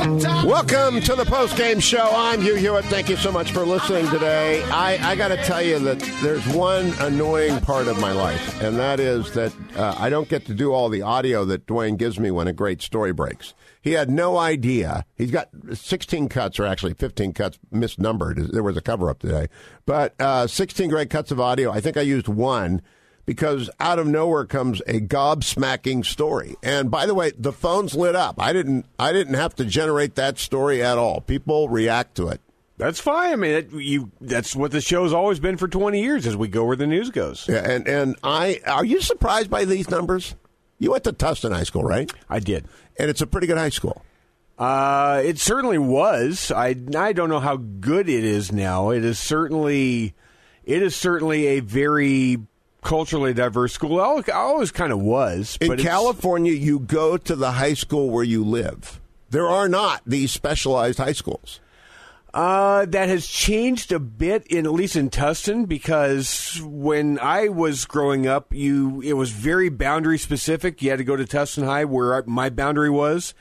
Welcome to the post game show. I'm Hugh Hewitt. Thank you so much for listening today. I, I got to tell you that there's one annoying part of my life, and that is that uh, I don't get to do all the audio that Duane gives me when a great story breaks. He had no idea. He's got 16 cuts, or actually 15 cuts, misnumbered. There was a cover up today, but uh, 16 great cuts of audio. I think I used one because out of nowhere comes a gobsmacking story. And by the way, the phone's lit up. I didn't I didn't have to generate that story at all. People react to it. That's fine. I mean, it, you that's what the show's always been for 20 years as we go where the news goes. Yeah, and and I are you surprised by these numbers? You went to Tustin High School, right? I did. And it's a pretty good high school. Uh, it certainly was. I I don't know how good it is now. It is certainly it is certainly a very culturally diverse school. I always kind of was. In California, you go to the high school where you live. There are not these specialized high schools. Uh, that has changed a bit in at least in Tustin because when I was growing up, you it was very boundary specific. You had to go to Tustin High where my boundary was.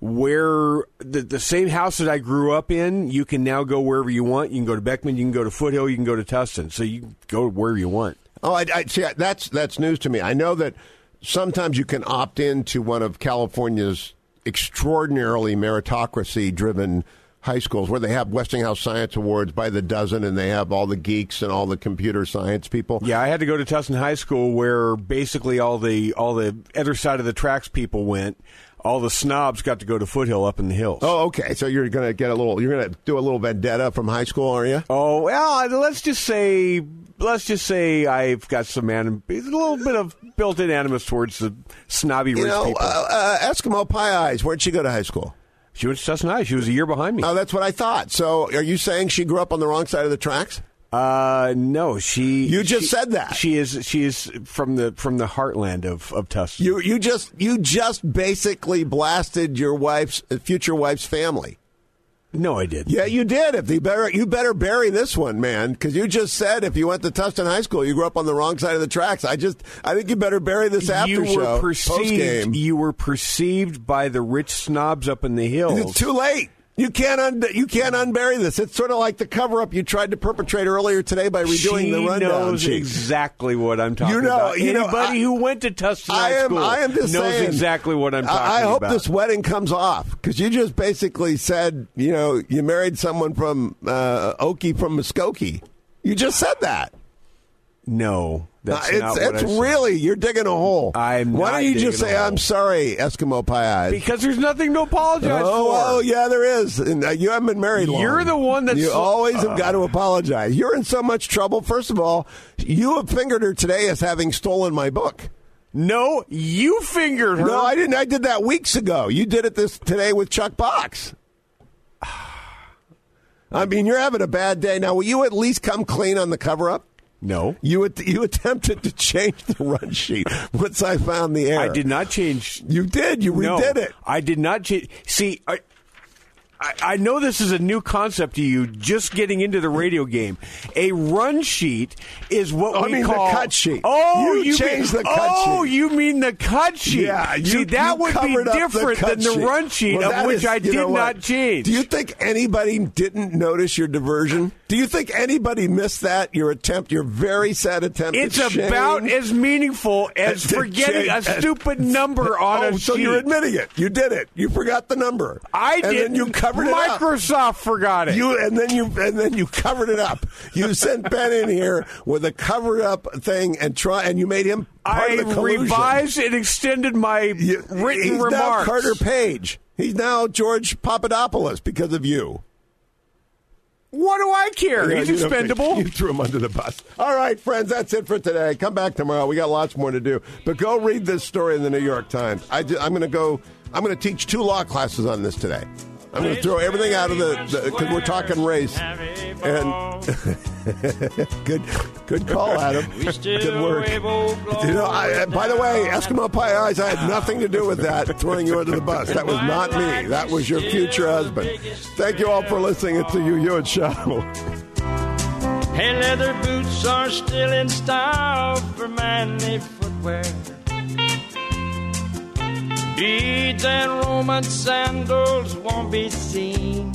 Where the the same house that I grew up in, you can now go wherever you want. You can go to Beckman, you can go to Foothill, you can go to Tustin. So you go wherever you want. Oh, I, I see. That's that's news to me. I know that sometimes you can opt into one of California's extraordinarily meritocracy-driven high schools where they have Westinghouse Science Awards by the dozen, and they have all the geeks and all the computer science people. Yeah, I had to go to Tustin High School where basically all the all the other side of the tracks people went all the snobs got to go to Foothill up in the hills. Oh, okay. So you're going to get a little, you're going to do a little vendetta from high school, are you? Oh, well, let's just say, let's just say I've got some anim- a little bit of built-in animus towards the snobby You rich know, people. uh, uh, Eskimo Pie Eyes. Where'd she go to high school? she went to Tustin High. She was a year behind me. Oh, that's what I thought. So, are you saying she grew up on the wrong side of the tracks? Uh, no, she. You just she- said that. she is. She is from the from the heartland of of Tustin. You you just you just basically blasted your wife's future wife's family. no, I did. Yeah, you did. If you better you better bury this one, man, because you just said if you went to Tustin High School, you grew up on the wrong side of the tracks. I just I think you better bury this after you show were perceived. post-game. You were perceived by the rich snobs up in the hills. It's too late. You can't un- you can't unbury this. It's sort of like the cover up you tried to perpetrate earlier today by redoing she the rundown knows sheet. exactly what I'm talking You know- about. you know, Anybody I- who went to Tustin I am. School I am just knows saying, exactly what I'm I- talking I, hope about. this wedding comes off because you just basically said, you know, you married someone from uh, Okie from Muskogee. You just said that. No, that's Uh, it's it's really you're digging a hole. I'm Why don't you just say. I'm sorry, Eskimo Pie Eyes? because there's nothing to apologize Oh, for. oh, yeah, there is. And uh, you haven't been married long. You're the one that's- You always have got to apologize. You're in so much trouble. First of all, you have fingered her today as having stolen my book. No, you fingered her. No, I didn't. I did that weeks ago. You did it this today with Chuck Box. I mean, you're having a bad day now. Will you at least come clean on the cover up? No, You att- you attempted to change the run sheet once I found the error. I did not change. You did. You no, redid it. I did not change. See, I, I, I know this is a new concept to you. Just getting into the radio game, a run sheet is what oh, I we mean the call cut sheet. Oh, You you, changed mean, the cut sheet. Oh, sheet. you mean the cut sheet? Yeah, you, See, that you would be the different cut than the sheet. run sheet Well, of which is- I did not change. Do you think anybody didn't notice your diversion? Do you think anybody missed that? Your attempt, your very sad attempt. It's at about as meaningful as forgetting a stupid number oh, on oh, a sheet. so you're admitting it. You did it. You forgot the number. I and did. then you covered it up. Microsoft forgot it. You and then you and then you covered it up. You sent Ben in here with a covered up thing and try and you made him part I of the collusion. revised and extended my You- written he's now remarks. Carter Page. He's now George Papadopoulos because of you. What do I care? Yeah, He's expendable. You threw him under the bus. All right, friends, that's it for today. Come back tomorrow. We got lots more to do. But go read this story in the New York Times. I am going to go. I'm going to teach two law classes on this today. I'm going to throw everything out of the because we're talking race. And good, good call, Adam. Good work. You know, I, by the way, Eskimo Pie Eyes, I had nothing to do with that throwing you under the bus. That was not me. That was your future husband. Thank you all for listening. It's the You You and Show. Hey, leather boots are still in style for manly footwear. Beads and Roman sandals won't be seen.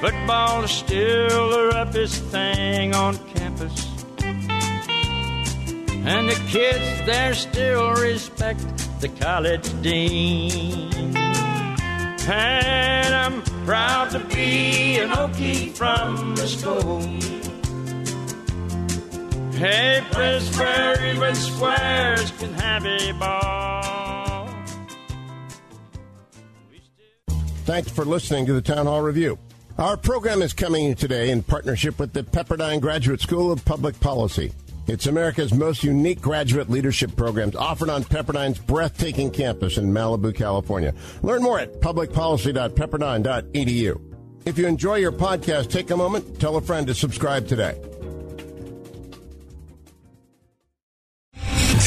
Football is still the roughest thing on campus. And the kids there still respect the college dean. And I'm proud to be an Okie from the school. Place where even squares can have a ball. Thanks for listening to the Town Hall Review. Our program is coming today in partnership with the Pepperdine Graduate School of Public Policy. It's America's most unique graduate leadership programs offered on Pepperdine's breathtaking campus in Malibu, California. Learn more at publicpolicy.pepperdine.edu. If you enjoy your podcast, take a moment, tell a friend to subscribe today.